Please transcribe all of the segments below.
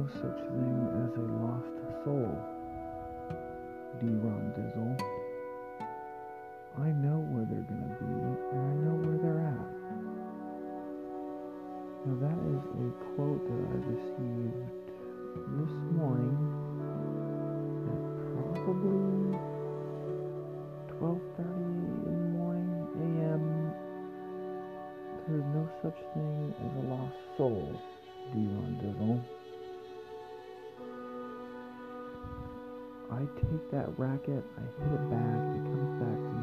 no such thing as a lost soul, D. Ron Dizzle. I know where they're gonna be, and I know where they're at. Now that is a quote that I received this morning at probably 12:30 in the morning a.m. There's no such thing as a lost soul, D. Ron Dizzle. I take that racket, I hit it back, it comes back to me,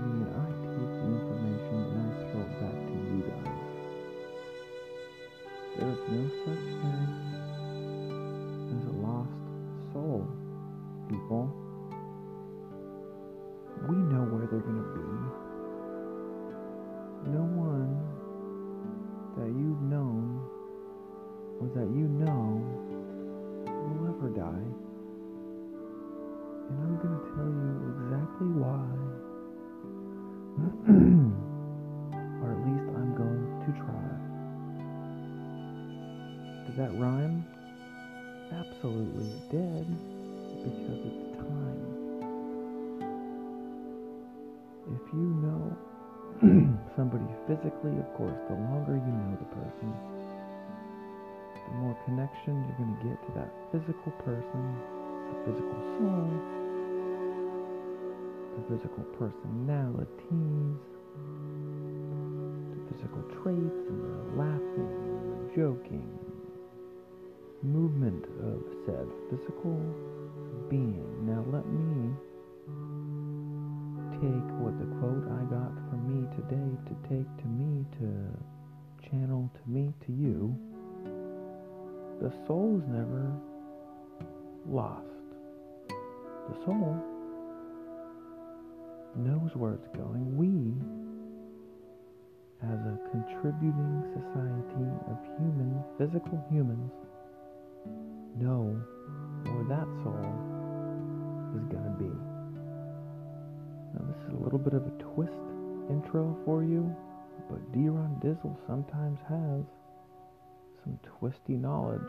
twisty knowledge.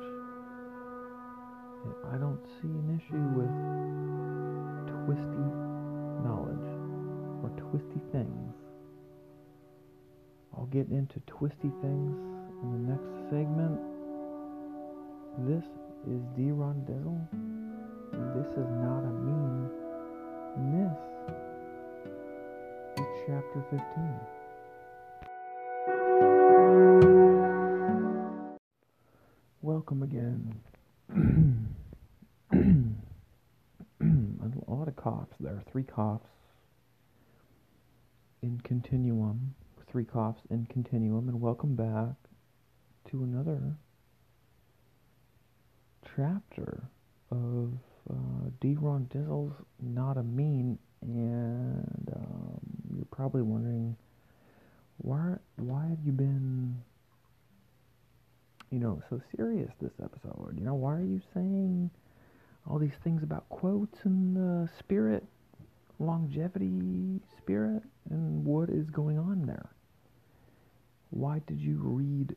And I don't see an issue with twisty knowledge or twisty things. I'll get into twisty things in the next segment. This is D. Ron Dizzle. This is not a meme. And this is chapter 15. Welcome again. a lot of coughs there. Three coughs in continuum. Three coughs in continuum. And welcome back to another chapter of uh, D. Ron Dizzle's Not a Meme. And um, you're probably wondering, why, why have you been you know, so serious this episode. You know, why are you saying all these things about quotes and uh, spirit, longevity, spirit, and what is going on there? Why did you read?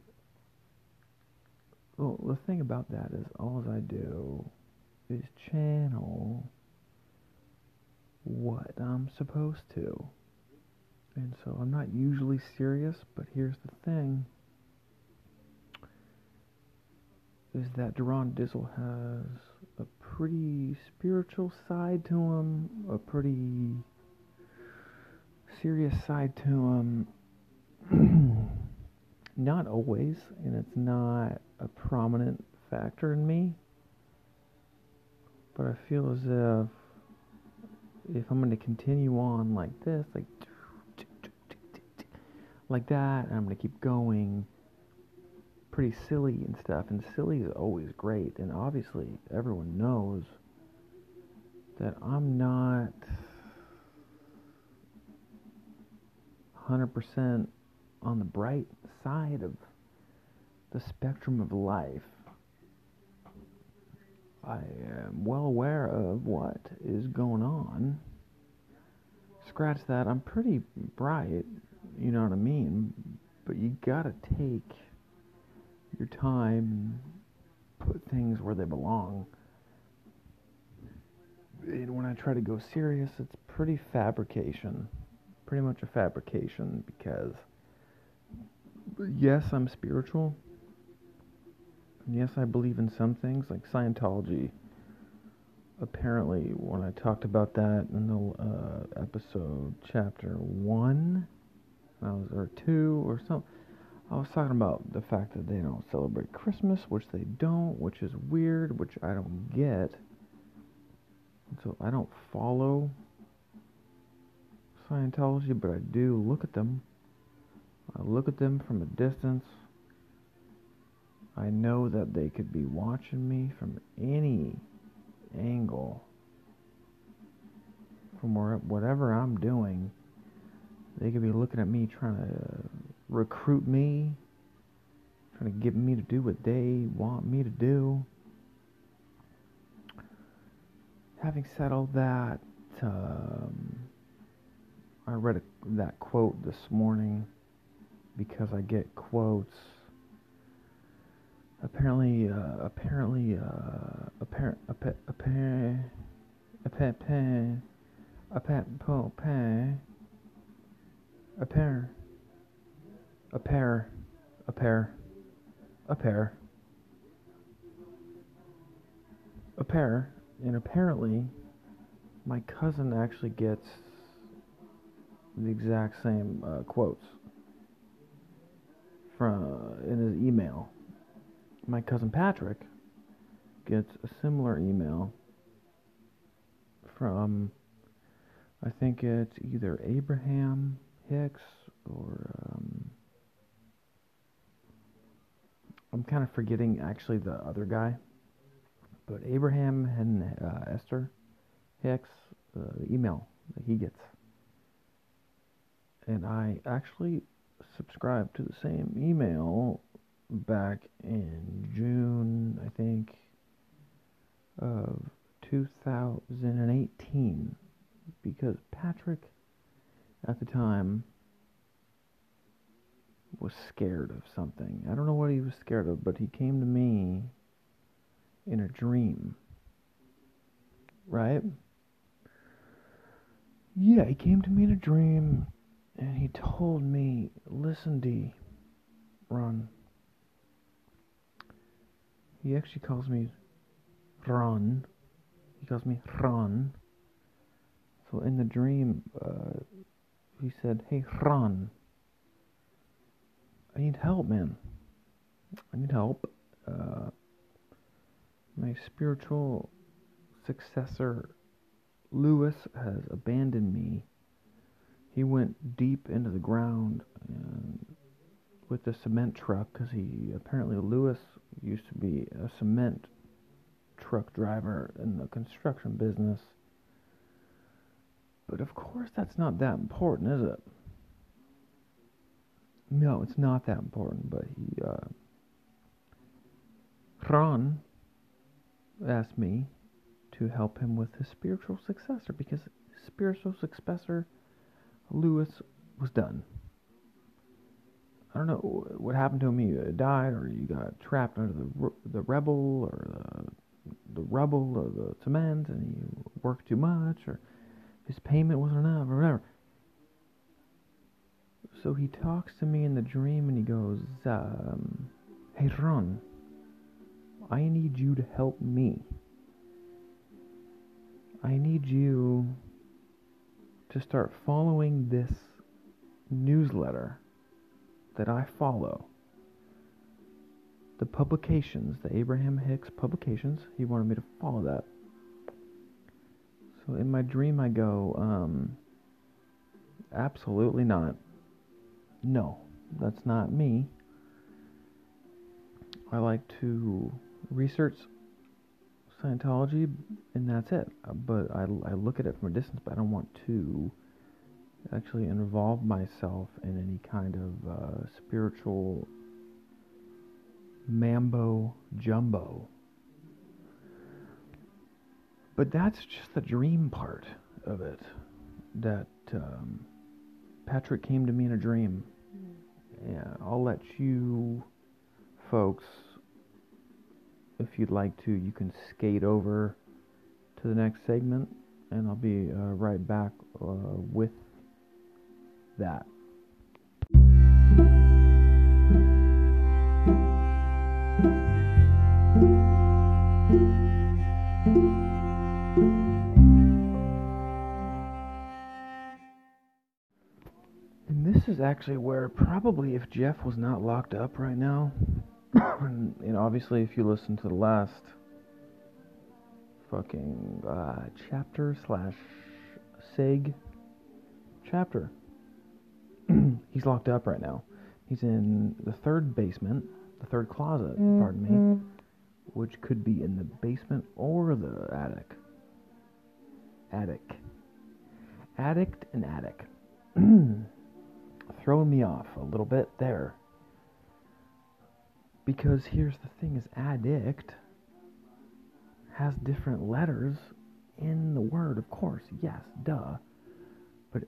Well, the thing about that is, all I do is channel what I'm supposed to. And so I'm not usually serious, but here's the thing is that D. Ron Dizzle has a pretty spiritual side to him, a pretty serious side to him. not always, and it's not a prominent factor in me. But I feel as if if I'm going to continue on like this, like like that, and I'm going to keep going pretty silly and stuff, and silly is always great. And obviously, everyone knows that I'm not 100% on the bright side of the spectrum of life. I am well aware of what is going on. Scratch that, I'm pretty bright, you know what I mean? But you gotta take your time and put things where they belong. And when I try to go serious, it's pretty fabrication. Pretty much a fabrication because, yes, I'm spiritual. Yes, I believe in some things, like Scientology. Apparently, when I talked about that in the uh, episode, chapter one, I was or two or something. I was talking about the fact that they don't celebrate Christmas, which they don't, which is weird, which I don't get. So I don't follow Scientology, but I do look at them. I look at them from a distance. I know that they could be watching me from any angle, from where, whatever I'm doing. They could be looking at me trying to recruit me, trying to get me to do what they want me to do. Having said all that, um, I read a, that quote this morning because I get quotes. Apparently, uh, apparently, uh, apparent, apparent, apparent, apparent, apparent, a pair, a pair, a pair, a pair, a pair, and apparently my cousin actually gets the exact same uh, quotes from in his email. My cousin Patrick gets a similar email from I think it's either Abraham Hicks or um, I'm kind of forgetting actually the other guy, but Abraham and uh, Esther Hicks, uh, the email that he gets, and I actually subscribed to the same email back in June, I think, of 2018, because Patrick at the time was scared of something. I don't know what he was scared of, but he came to me in a dream. Right? Yeah, he came to me in a dream and he told me, listen, D, Ron. He actually calls me Ron. He calls me Ron. So in the dream, uh, he said, Hey, Ron, I need help, man. I need help. Uh, my spiritual successor, Lewis, has abandoned me. He went deep into the ground and with the cement truck because he apparently Lewis used to be a cement truck driver in the construction business but of course, that's not that important, is it? No, it's not that important. But he, uh, Ron asked me to help him with his spiritual successor because his spiritual successor, Lewis, was done. I don't know what happened to him. He died, or he got trapped under the the rebel, or the the rubble, or the cement, and he worked too much, or his payment wasn't enough or whatever. So he talks to me in the dream and he goes, um, Hey Ron, I need you to help me. I need you to start following this newsletter that I follow. The publications, the Abraham Hicks publications, he wanted me to follow that. So in my dream, I go, um, absolutely not. No, that's not me. I like to research Scientology, and that's it. But I, I look at it from a distance, but I don't want to actually involve myself in any kind of uh, spiritual mambo jumbo. But that's just the dream part of it. That um, Patrick came to me in a dream. Yeah, I'll let you folks if you'd like to, you can skate over to the next segment, and I'll be uh, right back uh, with that. Is actually where probably if Jeff was not locked up right now, and, and obviously if you listen to the last fucking uh, chapter slash seg chapter, he's locked up right now. He's in the third basement, the third closet, pardon me, which could be in the basement or the attic. Attic. Addict and attic. Throwing me off a little bit there. Because here's the thing is addict has different letters in the word, of course. Yes, duh. But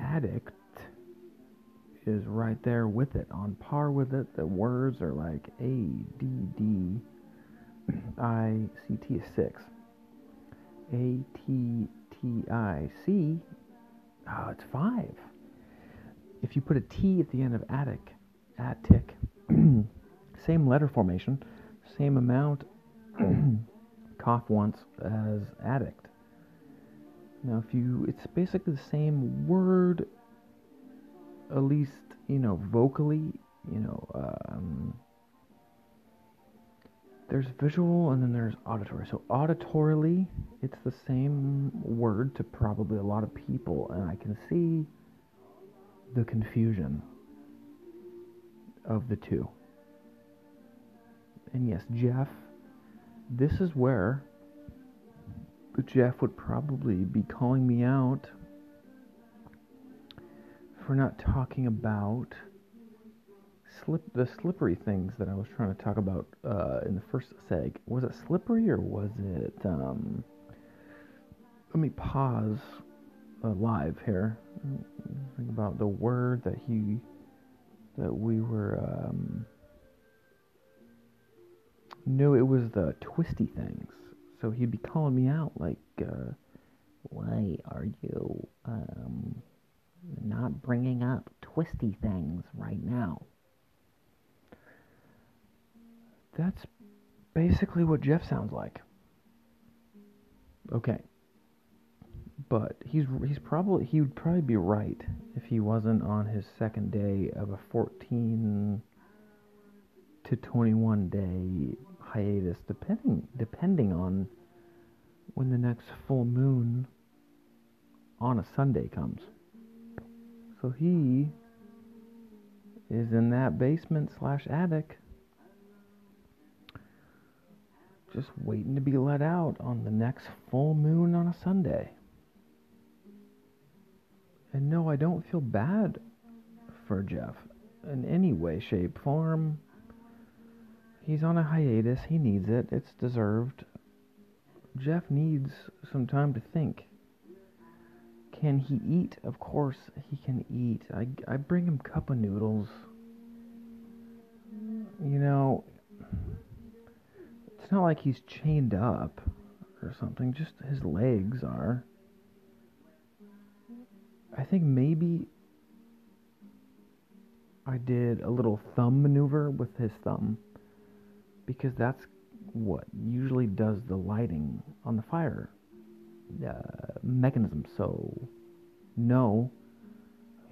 addict is right there with it, on par with it. The words are like A, D, D, I, C, T is six. A, T, T, I, C, oh, it's five. If you put a T at the end of attic, attic, same letter formation, same amount, cough once as addict. Now, if you, it's basically the same word, at least, you know, vocally, you know, um, there's visual and then there's auditory. So, auditorily, it's the same word to probably a lot of people, and I can see the confusion of the two. And yes, Jeff, this is where Jeff would probably be calling me out for not talking about slip the slippery things that I was trying to talk about uh, in the first seg. Was it slippery or was it? Um, let me pause uh, live here. Think about the word that he that we were. Um, no, it was the twisty things. So he'd be calling me out like, uh, "Why are you um, not bringing up twisty things right now?" That's basically what Jeff sounds like. Okay. But he's he's probably he would probably be right if he wasn't on his second day of a 14 to 21 day hiatus depending depending on when the next full moon on a Sunday comes. So he is in that basement slash attic just waiting to be let out on the next full moon on a Sunday. And no, I don't feel bad for Jeff in any way, shape, form. He's on a hiatus. He needs it. It's deserved. Jeff needs some time to think. Can he eat? Of course he can eat. I, I bring him cup of noodles. You know, it's not like he's chained up or something, just his legs are. I think maybe I did a little thumb maneuver with his thumb because that's what usually does the lighting on the fire uh, mechanism. So, no,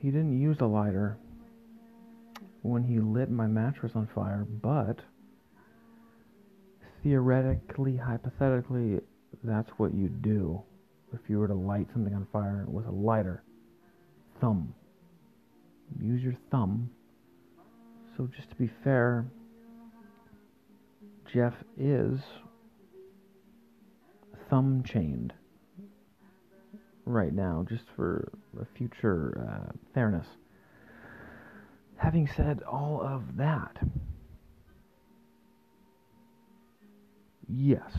he didn't use a lighter when he lit my mattress on fire, but theoretically, hypothetically, that's what you'd do if you were to light something on fire with a lighter. Thumb. Use your thumb. So, just to be fair, Jeff is thumb chained right now, just for future uh, fairness. Having said all of that, yes,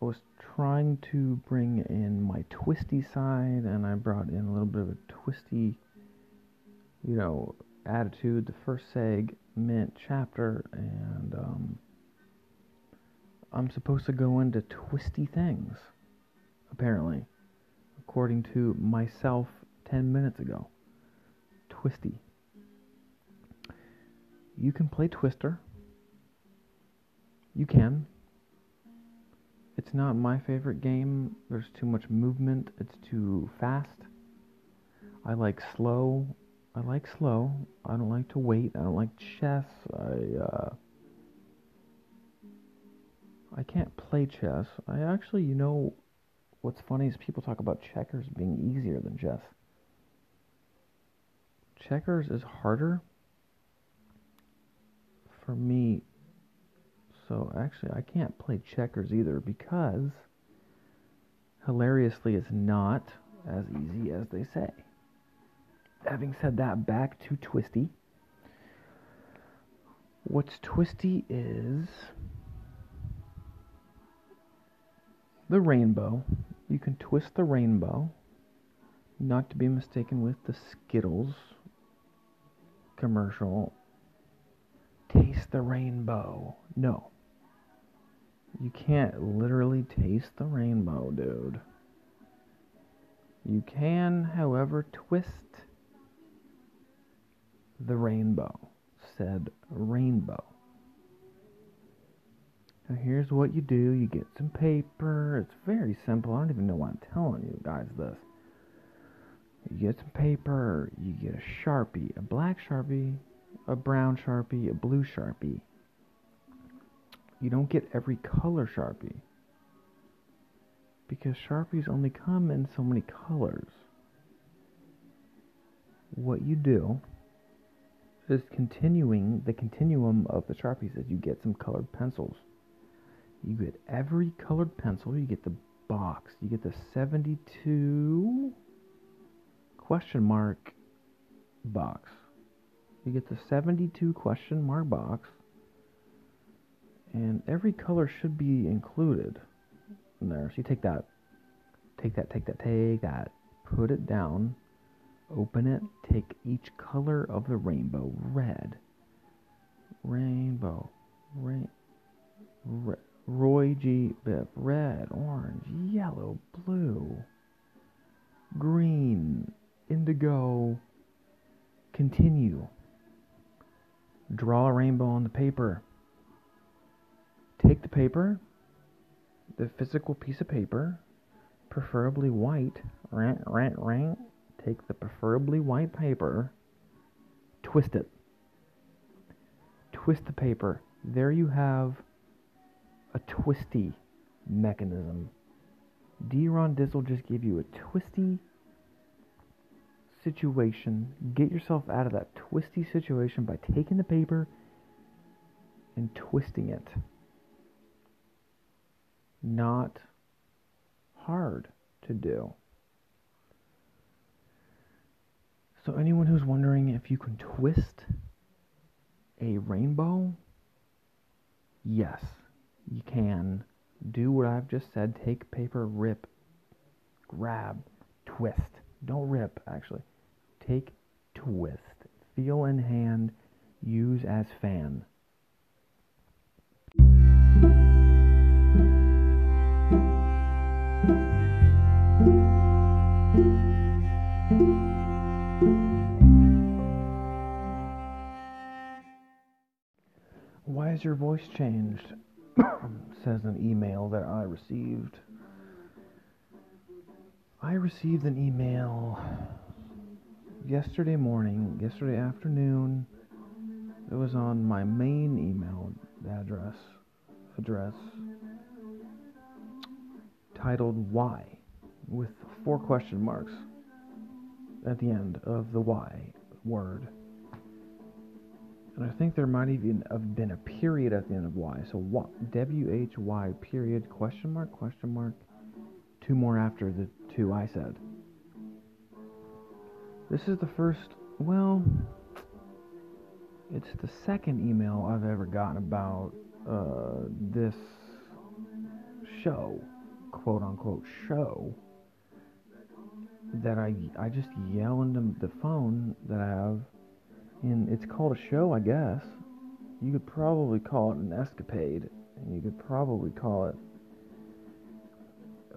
I was trying to bring in my twisty side, and I brought in a little bit of a twisty, you know, attitude. The first seg mint chapter, and um, I'm supposed to go into twisty things, apparently, according to myself 10 minutes ago. Twisty. You can play Twister. You can. It's not my favorite game. There's too much movement. It's too fast. I like slow. I like slow. I don't like to wait. I don't like chess. I uh I can't play chess. I actually, you know, what's funny is people talk about checkers being easier than chess. Checkers is harder for me. So actually, I can't play checkers either because hilariously, it's not as easy as they say. Having said that, back to Twisty. What's Twisty is the rainbow. You can twist the rainbow, not to be mistaken with the Skittles commercial. Taste the rainbow. No. You can't literally taste the rainbow, dude. You can, however, twist the rainbow. Said rainbow. Now here's what you do. You get some paper. It's very simple. I don't even know why I'm telling you guys this. You get some paper. You get a Sharpie. A black Sharpie. A brown Sharpie. A blue Sharpie. You don't get every color Sharpie. Because Sharpies only come in so many colors. What you do is continuing the continuum of the Sharpies is you get some colored pencils you get every colored pencil. You get the box. You get the 72 question mark box. You get the 72 question mark box. And every color should be included in there. So you take that, take that, take that, take that, put it down, open it, take each color of the rainbow red, rainbow, rain, red Roy G. Biv, red, orange, yellow, blue, green, indigo. Continue. Draw a rainbow on the paper. Take the paper, the physical piece of paper, preferably white, rant, rant, rant. Take the preferably white paper, twist it. Twist the paper. There you have a twisty mechanism. D-Ron Dizzle just gave you a twisty situation. Get yourself out of that twisty situation by taking the paper and twisting it. Not hard to do. So, anyone who's wondering if you can twist a rainbow, yes you can do what I've just said. Take paper, rip, grab, twist. Don't rip, actually. Take, twist. Feel in hand, use as fan. Why has your voice changed? says an email that I received. I received an email yesterday morning, yesterday afternoon. It was on my main email address address titled why with four question marks at the end of the why word. And I think there might even have been a period at the end of Y. So W H Y period question mark question mark. Two more after the two I said. This is the first. Well, it's the second email I've ever gotten about uh, this show, quote unquote show, that I I just yell into the phone that I have and it's called a show, I guess. You could probably call it an escapade and you could probably call it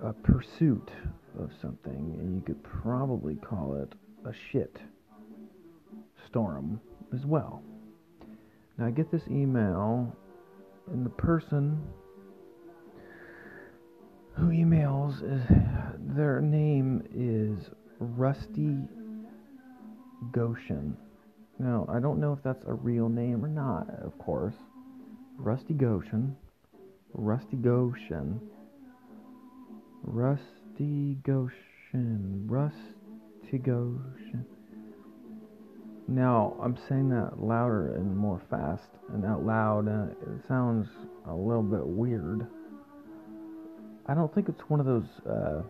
a pursuit of something, and you could probably call it a shit storm as well. Now I get this email, and the person who emails is their name is Rusty Goshen. Now I don't know if that's a real name or not, of course. Rusty Goshen. Rusty Goshen. Rusty Goshen. Rusty Goshen. Now, I'm saying that louder and more fast and out loud, it sounds a little bit weird. I don't think it's one of those uh,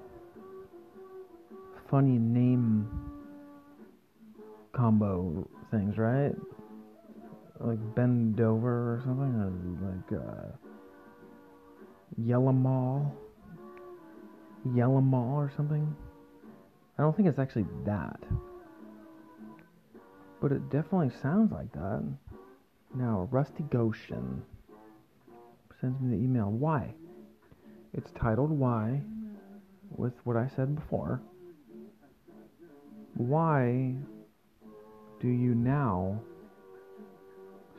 funny name combo things, right? Like bend over or something, or like uh, Yellow Mall, Yellow Mall or something. I don't think it's actually that, but it definitely sounds like that. Now, Rusty Goshen sends me the email. Why? It's titled Why, with what I said before. Why do you now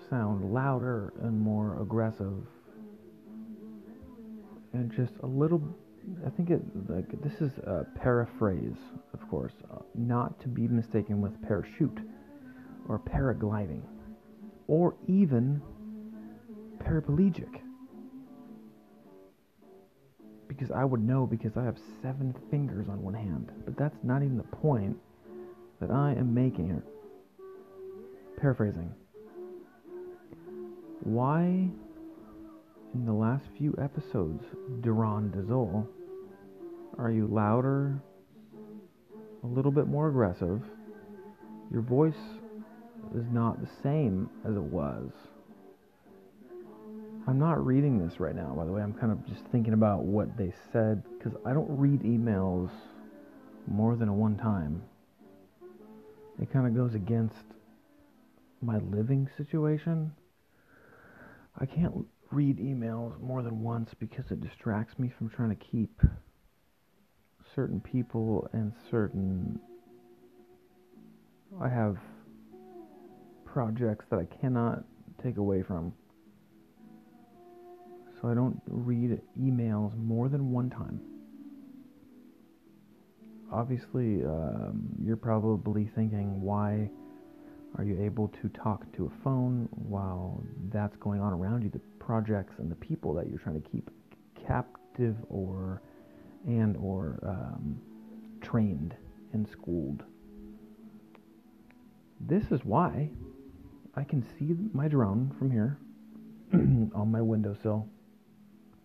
sound louder and more aggressive? And just a little, I think it, like, this is a paraphrase, of course, uh, not to be mistaken with parachute or paragliding or even paraplegic because I would know because I have seven fingers on one hand. But that's not even the point that I am making here. Paraphrasing. Why, in the last few episodes, D. Ron Dizzle, are you louder, a little bit more aggressive? Your voice is not the same as it was. I'm not reading this right now, by the way. I'm kind of just thinking about what they said because I don't read emails more than a one time. It kind of goes against my living situation. I can't read emails more than once because it distracts me from trying to keep certain people and certain. I have projects that I cannot take away from so I don't read emails more than one time. Obviously, um, you're probably thinking, why are you able to talk to a phone while that's going on around you? The projects and the people that you're trying to keep captive or and or um, trained and schooled. This is why I can see my drone from here on my windowsill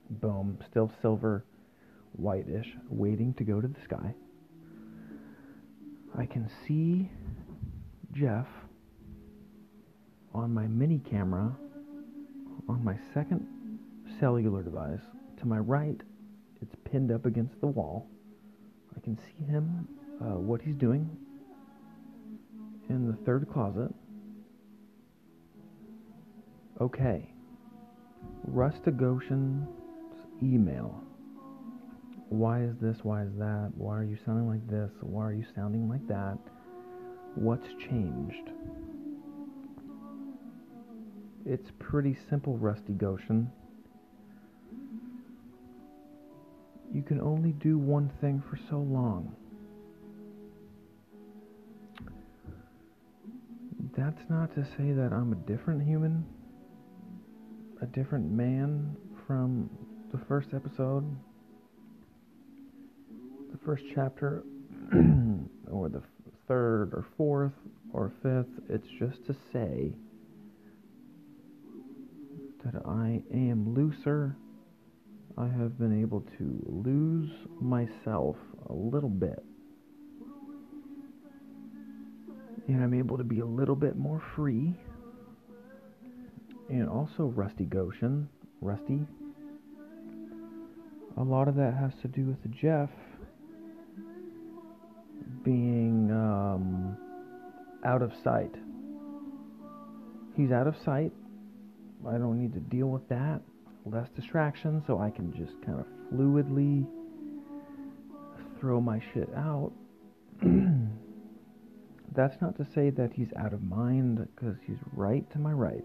Boom. Still silver, whitish, waiting to go to the sky. I can see Jeff on my mini camera on my second cellular device. To my right, it's pinned up against the wall. I can see him, uh, what he's doing in the third closet. Okay. Rusty Goshen email. Why is this? Why is that? Why are you sounding like this? Why are you sounding like that? What's changed? It's pretty simple, Rusty Goshen. You can only do one thing for so long. That's not to say that I'm a different human, a different man from the first episode, the first chapter, or the third or fourth or fifth. It's just to say that I am looser. I have been able to lose myself a little bit. And I'm able to be a little bit more free. And also Rusty Goshen. Rusty a lot of that has to do with Jeff being um, out of sight. He's out of sight. I don't need to deal with that. less distraction, so I can just kind of fluidly throw my shit out. That's not to say that he's out of mind, because he's right to my right.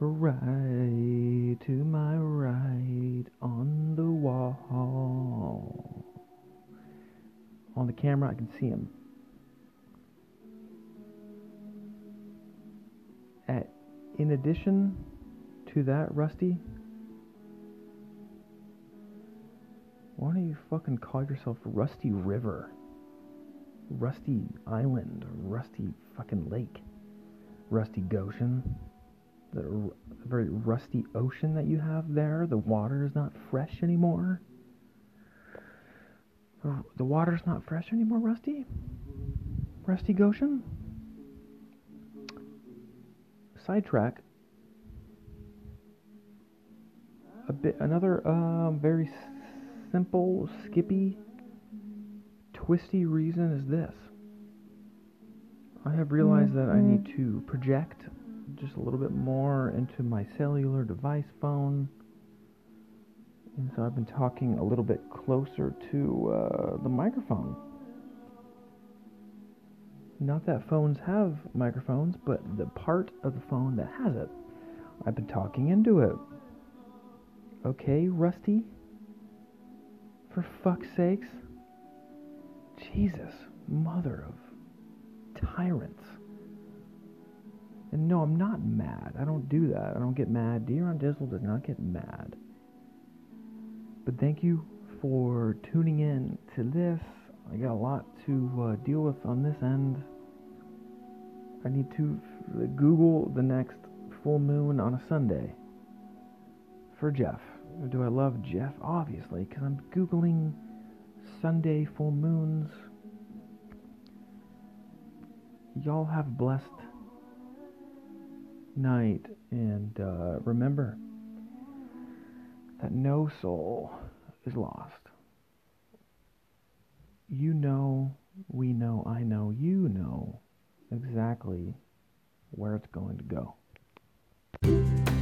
Right to my right on the wall. On the camera, I can see him. At, in addition to that, Rusty, why don't you fucking call yourself Rusty River? Rusty Island, Rusty fucking Lake, Rusty Goshen, the very rusty ocean that you have there. The water is not fresh anymore. The water's not fresh anymore, Rusty? Rusty Goshen? Sidetrack. A bit another uh, very simple, skippy twisty reason is this. I have realized that I need to project just a little bit more into my cellular device phone. And so I've been talking a little bit closer to uh, the microphone. Not that phones have microphones, but the part of the phone that has it. I've been talking into it. Okay, Rusty? For fuck's sakes. Jesus, mother of tyrants. And no, I'm not mad. I don't do that. I don't get mad. D. Ron Dizzle does not get mad. But thank you for tuning in to this. I got a lot to uh, deal with on this end. I need to Google the next full moon on a Sunday for Jeff. Do I love Jeff? Obviously, because I'm Googling Sunday full moons. Y'all have a blessed night and uh, remember that no soul is lost. You know, we know, I know, you know exactly where it's going to go.